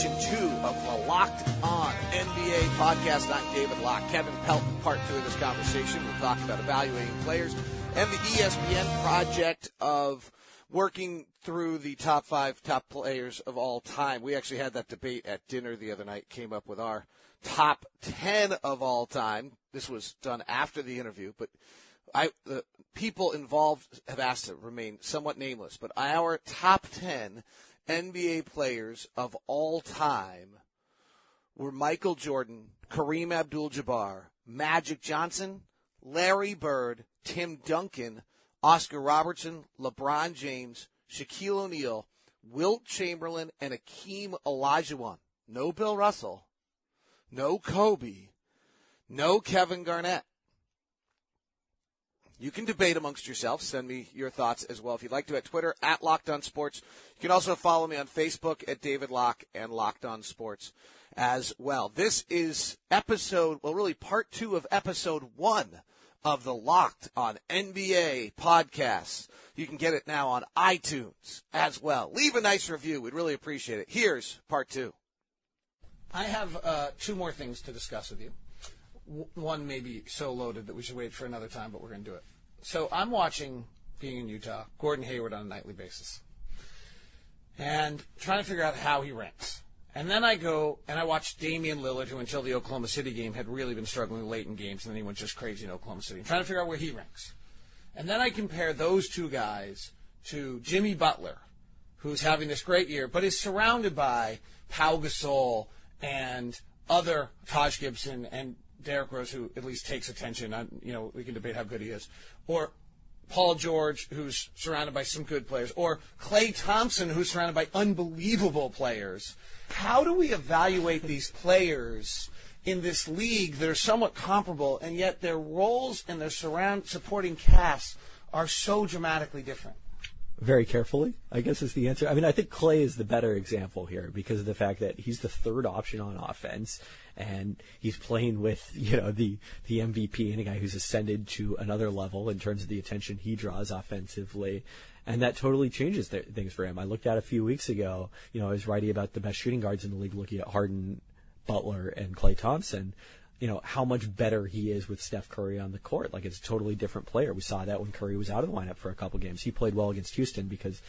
Edition two of the Locked On NBA podcast. I'm David Locke. Kevin Pelton, part two of this conversation. We'll talk about evaluating players and the ESPN project of working through the top five top players of all time. We actually had that debate at dinner the other night, came up with our top 10 of all time. This was done after the interview, but I, the people involved have asked to remain somewhat nameless, but our top 10 NBA players of all time were Michael Jordan, Kareem Abdul Jabbar, Magic Johnson, Larry Bird, Tim Duncan, Oscar Robertson, LeBron James, Shaquille O'Neal, Wilt Chamberlain, and Akeem Olajuwon. No Bill Russell, no Kobe, no Kevin Garnett. You can debate amongst yourselves. Send me your thoughts as well if you'd like to at Twitter at Locked On Sports. You can also follow me on Facebook at David Locke and Locked On Sports as well. This is episode, well, really part two of episode one of the Locked on NBA podcast. You can get it now on iTunes as well. Leave a nice review. We'd really appreciate it. Here's part two. I have uh, two more things to discuss with you. One may be so loaded that we should wait for another time, but we're going to do it. So I'm watching, being in Utah, Gordon Hayward on a nightly basis and trying to figure out how he ranks. And then I go and I watch Damian Lillard, who until the Oklahoma City game had really been struggling late in games, and then he went just crazy in Oklahoma City. I'm trying to figure out where he ranks. And then I compare those two guys to Jimmy Butler, who's having this great year, but is surrounded by Pau Gasol and other Taj Gibson and Derrick Rose, who at least takes attention. I, you know, we can debate how good he is, or Paul George, who's surrounded by some good players, or Klay Thompson, who's surrounded by unbelievable players. How do we evaluate these players in this league that are somewhat comparable, and yet their roles and their surround supporting casts are so dramatically different? very carefully, I guess is the answer. I mean, I think Klay is the better example here because of the fact that he's the third option on offense and he's playing with, you know, the, the MVP and a guy who's ascended to another level in terms of the attention he draws offensively. And that totally changes th- things for him. I looked at a few weeks ago, you know, I was writing about the best shooting guards in the league, looking at Harden, Butler, and Klay Thompson you know, how much better he is with Steph Curry on the court. Like it's a totally different player. We saw that when Curry was out of the lineup for a couple games. He played well against Houston because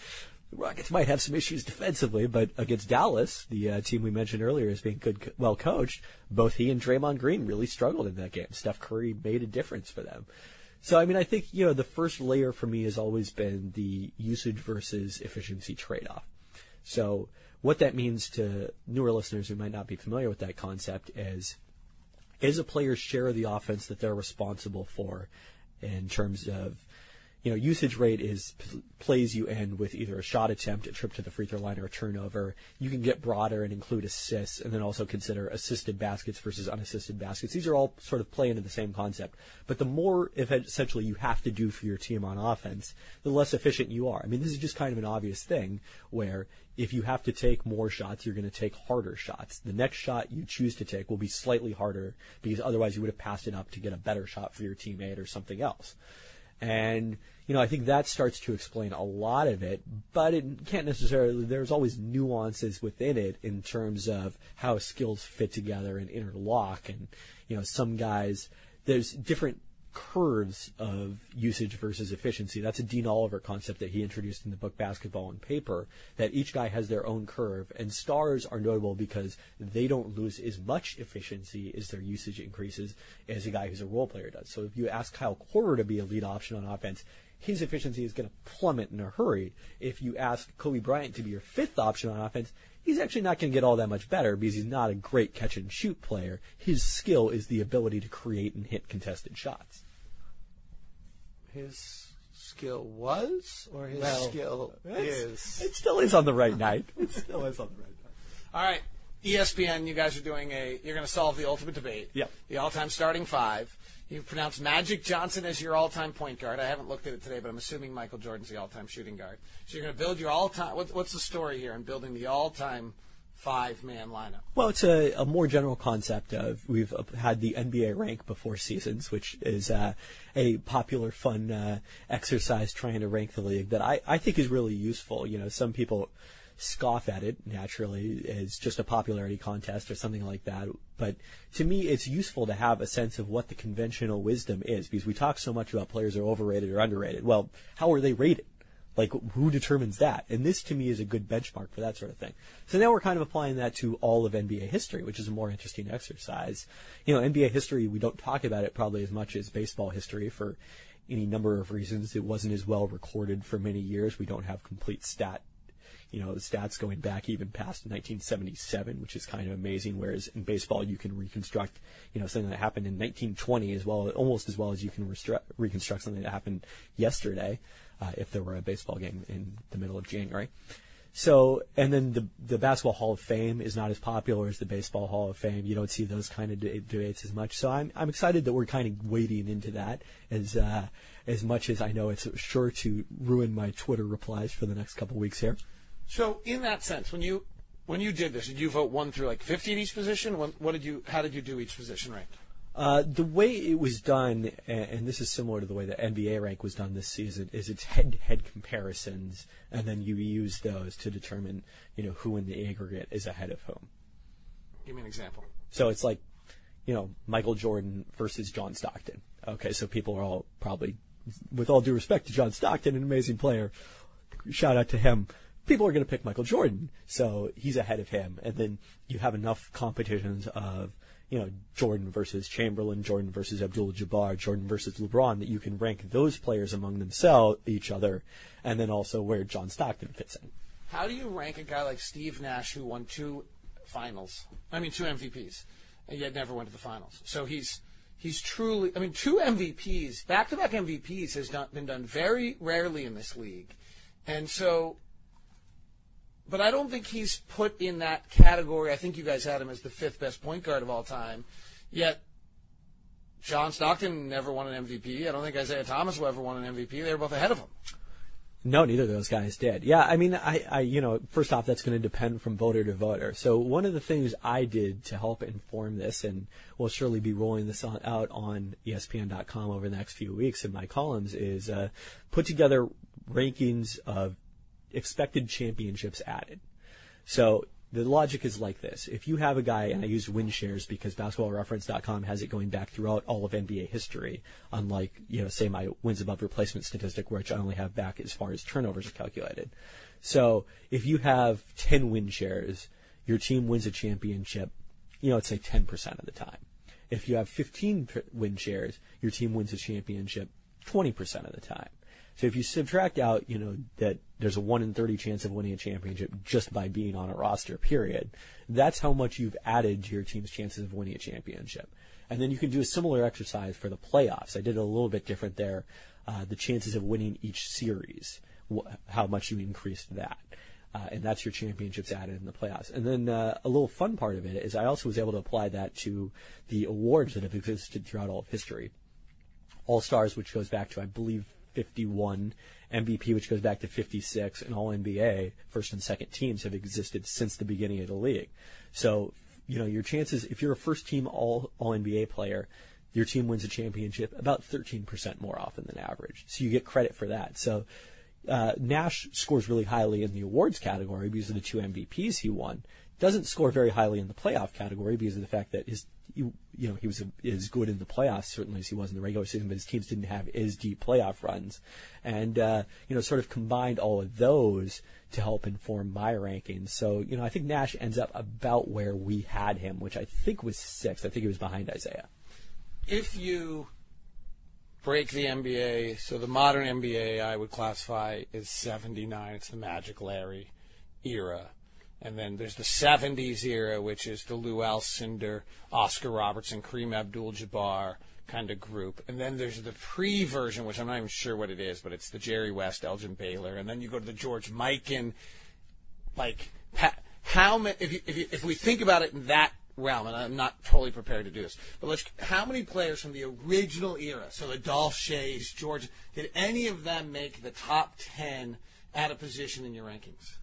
the Rockets might have some issues defensively, but against Dallas, the uh, team we mentioned earlier as being good, well coached, both he and Draymond Green really struggled in that game. Steph Curry made a difference for them. So, I mean, I think, you know, the first layer for me has always been the usage versus efficiency trade off. So, what that means to newer listeners who might not be familiar with that concept is is a player's share of the offense that they're responsible for in terms of you know usage rate is plays you end with either a shot attempt, a trip to the free throw line, or a turnover. You can get broader and include assists, and then also consider assisted baskets versus unassisted baskets. These are all sort of play into the same concept. But the more, essentially you have to do for your team on offense, the less efficient you are. I mean, this is just kind of an obvious thing where if you have to take more shots, you're going to take harder shots. The next shot you choose to take will be slightly harder because otherwise you would have passed it up to get a better shot for your teammate or something else. And, you know, I think that starts to explain a lot of it, but it can't necessarily, there's always nuances within it in terms of how skills fit together and interlock. And, you know, some guys, there's different curves of usage versus efficiency. That's a Dean Oliver concept that he introduced in the book Basketball on Paper, that each guy has their own curve, and stars are notable because they don't lose as much efficiency as their usage increases as a guy who's a role player does. So if you ask Kyle Korver to be a lead option on offense, his efficiency is going to plummet in a hurry. If you ask Kobe Bryant to be your fifth option on offense, he's actually not going to get all that much better because he's not a great catch and shoot player. His skill is the ability to create and hit contested shots. His skill was or his Well, skill is? It still is on the right night. It still is on the right night. All right, ESPN, you guys are doing a. You're going to solve the ultimate debate. Yep. The all-time starting five. You pronounce Magic Johnson as your all-time point guard. I haven't looked at it today, but I'm assuming Michael Jordan's the all-time shooting guard. So you're going to build your all-time. What, what's the story here in building the all-time five-man lineup? Well, it's a, a more general concept of we've had the NBA rank before seasons, which is uh, a popular, fun uh, exercise trying to rank the league that I, I think is really useful. You know, some people scoff at it naturally as just a popularity contest or something like that. But to me, it's useful to have a sense of what the conventional wisdom is because we talk so much about players are overrated or underrated. Well, how are they rated? Like, who determines that? And this, to me, is a good benchmark for that sort of thing. So now we're kind of applying that to all of NBA history, which is a more interesting exercise. You know, NBA history, we don't talk about it probably as much as baseball history for any number of reasons. It wasn't as well recorded for many years. We don't have complete stat you know, the stats going back even past 1977, which is kind of amazing. Whereas in baseball, you can reconstruct, you know, something that happened in 1920 as well, almost as well as you can restru- reconstruct something that happened yesterday, uh, if there were a baseball game in the middle of January. So, and then the the basketball Hall of Fame is not as popular as the baseball Hall of Fame. You don't see those kind of de- debates as much. So I'm I'm excited that we're kind of wading into that as uh, as much as I know it's sure to ruin my Twitter replies for the next couple weeks here. So in that sense, when you when you did this, did you vote one through like 50 at each position? What, what did you? How did you do each position ranked? Uh, the way it was done, and, and this is similar to the way the NBA rank was done this season, is it's head-to-head comparisons, and then you use those to determine, you know, who in the aggregate is ahead of whom. Give me an example. So it's like, you know, Michael Jordan versus John Stockton. Okay, so people are all probably, with all due respect to John Stockton, an amazing player, shout out to him. People are going to pick Michael Jordan, so he's ahead of him. And then you have enough competitions of, you know, Jordan versus Chamberlain, Jordan versus Abdul-Jabbar, Jordan versus LeBron that you can rank those players among themselves, each other, and then also where John Stockton fits in. How do you rank a guy like Steve Nash who won two finals? I mean, two MVPs, and yet never went to the finals. So he's he's truly. I mean, two MVPs, back-to-back MVPs, has not been done very rarely in this league, and so. But I don't think he's put in that category. I think you guys had him as the fifth best point guard of all time. Yet John Stockton never won an MVP. I don't think Isiah Thomas will ever won an MVP. They were both ahead of him. No, neither of those guys did. Yeah, I mean, I, I you know, first off, that's going to depend from voter to voter. So one of the things I did to help inform this, and we'll surely be rolling this on, out on ESPN.com over the next few weeks in my columns, is uh, put together rankings of expected championships added. So the logic is like this. If you have a guy, and I use win shares because basketballreference.com has it going back throughout all of NBA history, unlike, you know, say my wins above replacement statistic, which I only have back as far as turnovers are calculated. So if you have 10 win shares, your team wins a championship, you know, let's say 10% of the time. If you have 15 win shares, your team wins a championship 20% of the time. So if you subtract out, you know, that there's a 1 in 30 chance of winning a championship just by being on a roster, period, that's how much you've added to your team's chances of winning a championship. And then you can do a similar exercise for the playoffs. I did it a little bit different there. Uh, the chances of winning each series, wh- how much you increased that. Uh, and that's your championships added in the playoffs. And then uh, a little fun part of it is I also was able to apply that to the awards that have existed throughout all of history. All Stars, which goes back to I believe 51, MVP, which goes back to 56, and All NBA, first and second teams have existed since the beginning of the league. So, you know, your chances if you're a first team All All NBA player, your team wins a championship about 13% more often than average. So you get credit for that. So uh, Nash scores really highly in the awards category because of the two MVPs he won. Doesn't score very highly in the playoff category because of the fact that his you, know he was as good in the playoffs certainly as he was in the regular season, but his teams didn't have as deep playoff runs, and uh, you know sort of combined all of those to help inform my rankings. So you know I think Nash ends up about where we had him, which I think was sixth. I think he was behind Isiah. if you break the NBA, so the modern NBA I would classify as 79. It's the Magic Larry era. And then there's the 70s era, which is the Lew Alcindor, Oscar Robertson, Kareem Abdul-Jabbar kind of group, and then there's the pre version, which I'm not even sure what it is, but it's the Jerry West, Elgin Baylor, and then you go to the George Mikan. Like, how many? If, if, if we think about it in that realm, and I'm not totally prepared to do this, but let's. How many players from the original era, so the Dolph Schayes, George, did any of them make the top ten at a position in your rankings?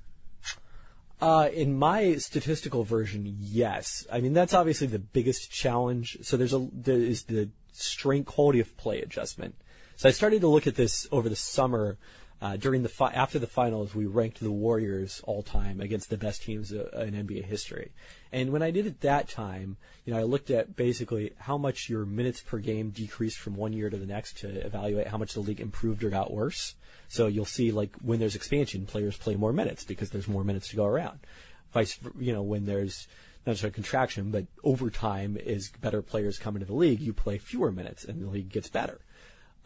Uh, in my statistical version, yes. I mean, that's obviously the biggest challenge. So there's a there is the strength quality of play adjustment. So I started to look at this over the summer. Uh, during the fi- after the finals, we ranked the Warriors all time against the best teams uh, in NBA history. And when I did it that time, you know, I looked at basically how much your minutes per game decreased from one year to the next to evaluate how much the league improved or got worse. So you'll see like when there's expansion, players play more minutes because there's more minutes to go around. Vice, you know, when there's not just a contraction, but overtime is better players come into the league, you play fewer minutes and the league gets better.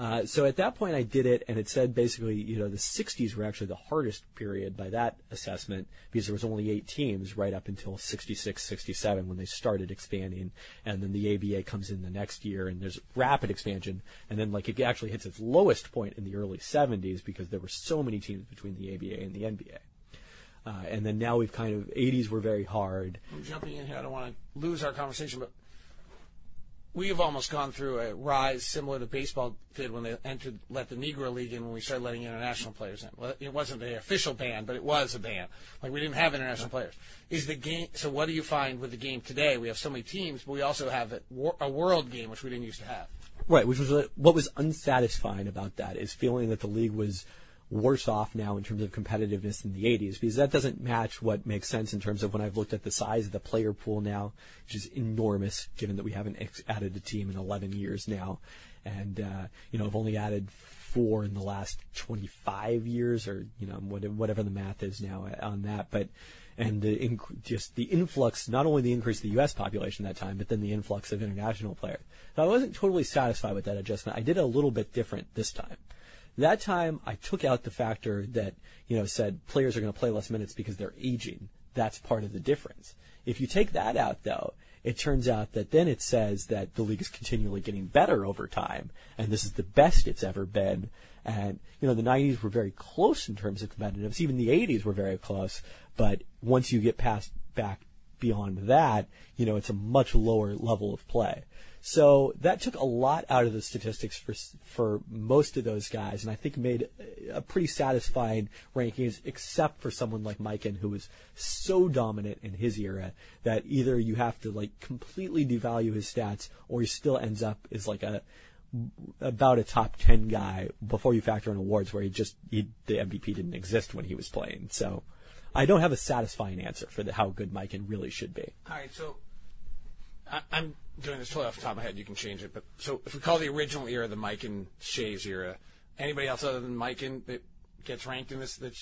Uh, so at that point, I did it, and it said basically, you know, the 60s were actually the hardest period by that assessment because there was only eight teams right up until 66, 67 when they started expanding, and then the ABA comes in the next year, and there's rapid expansion, and then like it actually hits its lowest point in the early 70s because there were so many teams between the ABA and the NBA. Uh, and then now we've kind of 80s were very hard. I'm jumping in here. I don't want to lose our conversation, but we've almost gone through a rise similar to baseball did when they entered let the Negro League in when we started letting international players in. Well, it wasn't the official ban, but it was a ban. Like we didn't have international players. Is the game? So what do you find with the game today? We have so many teams, but we also have a world game which we didn't used to have. Right, which was what was unsatisfying about that is feeling that the league was worse off now in terms of competitiveness in the 80s because that doesn't match what makes sense in terms of when I've looked at the size of the player pool now, which is enormous given that we haven't ex- added a team in 11 years now. And, uh, you know, I've only added four in the last 25 years or, you know, whatever the math is now on that. But, and the inc- just the influx, not only the increase of the U.S. population that time, but then the influx of international players. So I wasn't totally satisfied with that adjustment. I did a little bit different this time. That time, I took out the factor that, you know, said players are going to play less minutes because they're aging. That's part of the difference. If you take that out, though, it turns out that then it says that the league is continually getting better over time, and this is the best it's ever been. And, you know, the 90s were very close in terms of competitiveness. Even the 80s were very close. But once you get past back beyond that, you know, it's a much lower level of play. So that took a lot out of the statistics for for most of those guys, and I think made a pretty satisfying rankings, except for someone like Mikan, who was so dominant in his era that either you have to like completely devalue his stats, or he still ends up as like a about a top 10 guy before you factor in awards where he just he, the MVP didn't exist when he was playing. So I don't have a satisfying answer for the, how good Mikan really should be. All right, so I, am doing this totally off the top of my head. You can change it, but so if we call the original era the Mike and Scheys era, anybody else other than Mikan that gets ranked in this that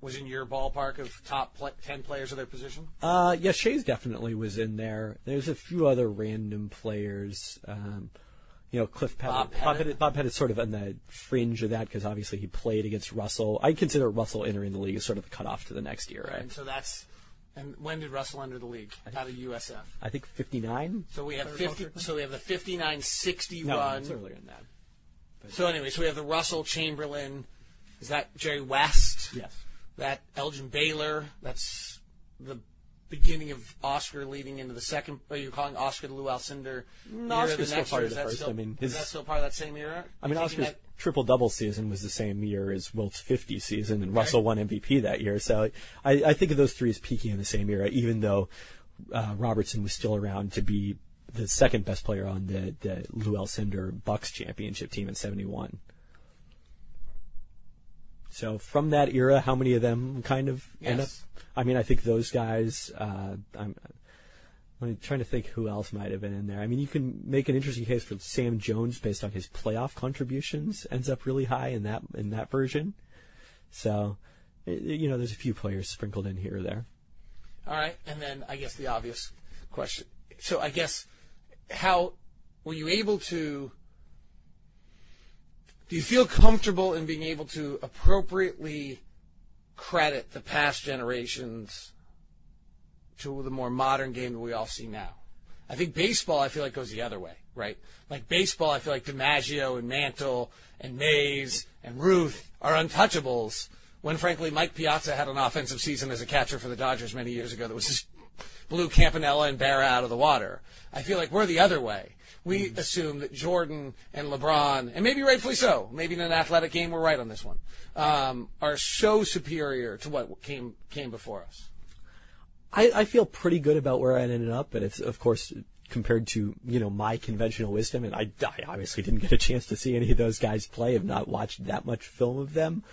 was in your ballpark of top ten players of their position? Uh, yeah, Schayes definitely was in there. There's a few other random players. Um, you know, Cliff Pettit. Bob Pettit. Bob Pettit, Bob Pettit sort of on the fringe of that because obviously he played against Russell. I consider Russell entering the league as sort of the cutoff to the next year, right? And so that's and when did Russell enter the league out of USF? I think 59. So we have 50. So we have the 59-60 no, run. it's earlier than that. But so anyway, so we have the Russell Chamberlain. Is that Jerry West? Yes. That Elgin Baylor. That's the beginning of Oscar leading into the second. Oh, Are you calling Oscar the Lew Alcindor? Mm, no, Oscar's still part of the first. Still, I mean, his, is that still part of that same era? I mean, Oscar's that, triple double season was the same year as Wilt's 50 season, and okay. Russell won MVP that year. So I, I, think of those three as peaking in the same era, even though uh, Robertson was still around to be the second best player on the, the Lew Alcindor Bucks championship team in 71. So from that era, how many of them kind of yes. end up? I mean, I think those guys. Uh, I'm, trying to think who else might have been in there. I mean, you can make an interesting case for Sam Jones based on his playoff contributions. Ends up really high in that in that version. So, you know, there's a few players sprinkled in here or there. All right, and then I guess the obvious question. So I guess how were you able to? Do you feel comfortable in being able to appropriately credit the past generations to the more modern game that we all see now. I think baseball, I feel like goes the other way, right? Like baseball, I feel like DiMaggio and Mantle and Mays and Ruth are untouchables. When frankly, Mike Piazza had an offensive season as a catcher for the Dodgers many years ago that was just blew Campanella and Berra out of the water. I feel like we're the other way. We assume that Jordan and LeBron, and maybe rightfully so, maybe in an athletic game we're right on this one, um, are so superior to what came came before us. I, I feel pretty good about where I ended up, but it's of course compared to you know my conventional wisdom, and I, I obviously didn't get a chance to see any of those guys play. I've not watched that much film of them,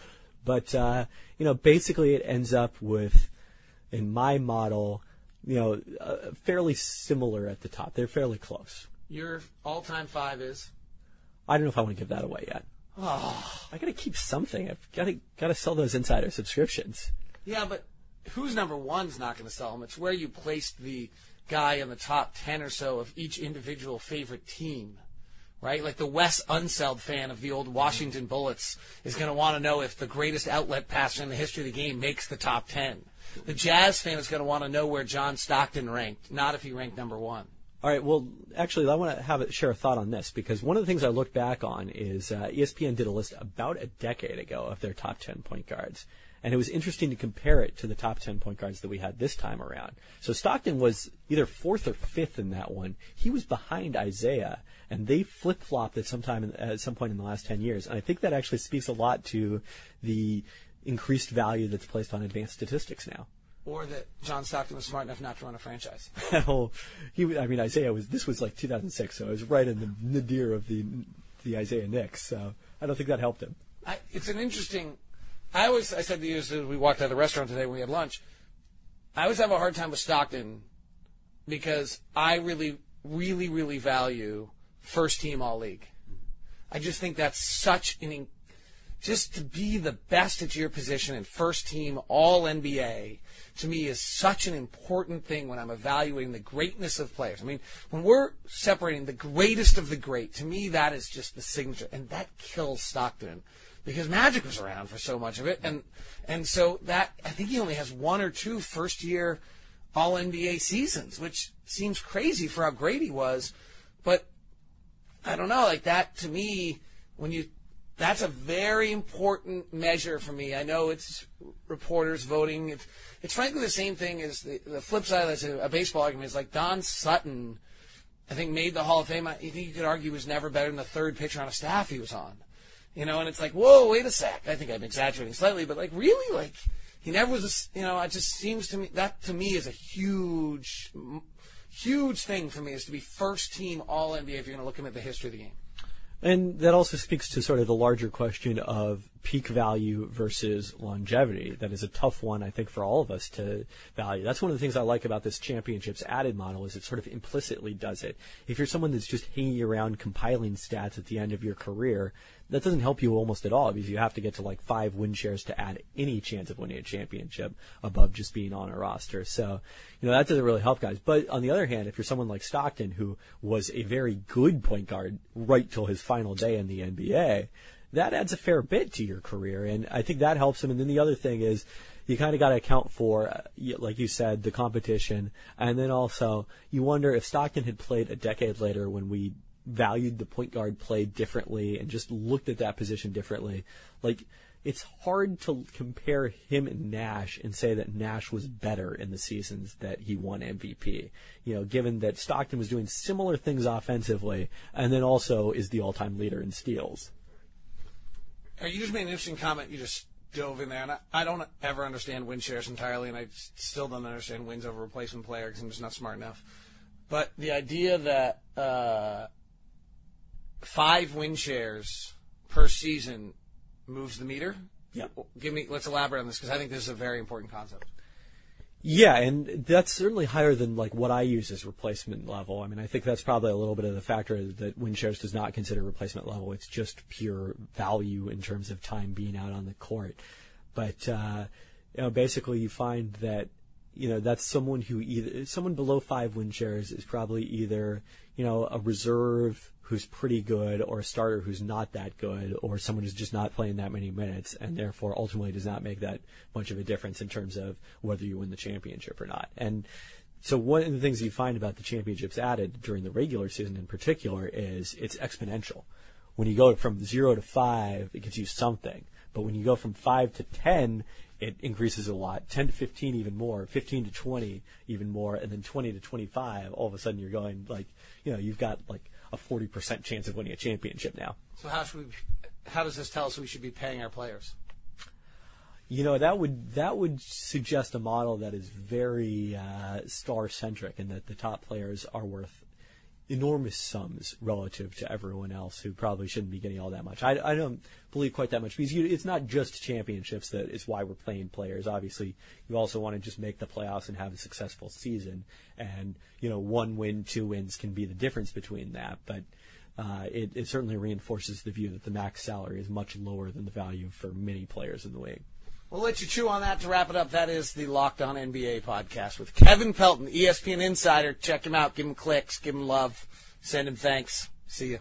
but uh, you know basically it ends up with in my model, you know, uh, fairly similar at the top. They're fairly close. Your all-time five is I don't know if I want to give that away yet. Oh. I got to keep something. I've got to got to sell those insider subscriptions. yeah, but who's number one's not going to sell them. It's where you placed the guy in the top ten or so of each individual favorite team. Right? Like the Wes Unseld fan of the old Washington Bullets is going to want to know if the greatest outlet passer in the history of the game makes the top 10. The Jazz fan is going to want to know where John Stockton ranked, not if he ranked number one. All right. Well, actually, I want to have a, share a thought on this because one of the things I look back on is uh, ESPN did a list about a decade ago of their top 10 point guards. And it was interesting to compare it to the top 10 point guards that we had this time around. So Stockton was either fourth or fifth in that one. He was behind Isiah, and they flip flopped at some time at some point in the last 10 years. And I think that actually speaks a lot to the increased value that's placed on advanced statistics now. Or that John Stockton was smart enough not to run a franchise. well, he, I mean, Isaiah was, this was like 2006, so it was right in the nadir of the, the Isiah Knicks, so I don't think that helped him. I, it's an interesting. I always I said to you as we walked out of the restaurant today when we had lunch. I always have a hard time with Stockton because I really, really, really value first team all league. I just think that's such an just to be the best at your position and first team all NBA to me is such an important thing when I'm evaluating the greatness of players. I mean, when we're separating the greatest of the great, to me that is just the signature, and that kills Stockton because Magic was around for so much of it, and and so that I think he only has one or two first year All NBA seasons, which seems crazy for how great he was, but I don't know, like that to me when you that's a very important measure for me. I know it's reporters voting. It's, it's frankly the same thing as the, the flip side of a, a baseball argument is like Don Sutton, I think made the Hall of Fame. I think you could argue was never better than the third pitcher on a staff he was on. You know, and it's like, whoa, wait a sec. I think I'm exaggerating slightly, but like, really, like, he never was. A, you know, it just seems to me that to me is a huge, huge thing for me is to be first team All NBA if you're going to look him at the history of the game. And that also speaks to sort of the larger question of peak value versus longevity. That is a tough one, I think, for all of us to value. That's one of the things I like about this championships added model is it sort of implicitly does it. If you're someone that's just hanging around compiling stats at the end of your career, that doesn't help you almost at all because you have to get to like five win shares to add any chance of winning a championship above just being on a roster. So, you know, that doesn't really help guys. But on the other hand, if you're someone like Stockton who was a very good point guard right till his final day in the NBA, that adds a fair bit to your career. And I think that helps him. And then the other thing is, you kind of got to account for, like you said, the competition, and then also you wonder if Stockton had played a decade later when we valued the point guard play differently and just looked at that position differently. Like it's hard to compare him and Nash and say that Nash was better in the seasons that he won MVP. You know, given that Stockton was doing similar things offensively and then also is the all-time leader in steals. You just made an interesting comment. You just dove in there, and I, I don't ever understand win shares entirely, and I still don't understand wins over replacement player because I'm just not smart enough. But the idea that uh, five win shares per season moves the meter. Yeah. Give me. Let's elaborate on this because I think this is a very important concept. Yeah, and that's certainly higher than like what I use as replacement level. I mean, I think that's probably a little bit of the factor that WinShares does not consider replacement level. It's just pure value in terms of time being out on the court. But uh, you know, basically, you find that you know that's someone who either someone below five win shares is probably either you know a reserve who's pretty good or a starter who's not that good or someone who's just not playing that many minutes and therefore ultimately does not make that much of a difference in terms of whether you win the championship or not. And So one of the things you find about the championships added during the regular season in particular is it's exponential. When you go from zero to five, it gives you something. But when you go from five to ten, it increases a lot. Ten to fifteen, even more. Fifteen to twenty, even more. And then twenty to twenty-five, all of a sudden you're going like, you know, you've got like a forty percent chance of winning a championship now. So how should we? How does this tell us we should be paying our players? You know that would that would suggest a model that is very uh, star centric, and that the top players are worth enormous sums relative to everyone else who probably shouldn't be getting all that much. I, I don't believe quite that much because you, it's not just championships that is why we're playing players. Obviously, you also want to just make the playoffs and have a successful season, and you know one win, two wins can be the difference between that, but. Uh, it, it certainly reinforces the view that the max salary is much lower than the value for many players in the league. We'll let you chew on that to wrap it up. That is the Locked On NBA podcast with Kevin Pelton, ESPN Insider. Check him out. Give him clicks. Give him love. Send him thanks. See you.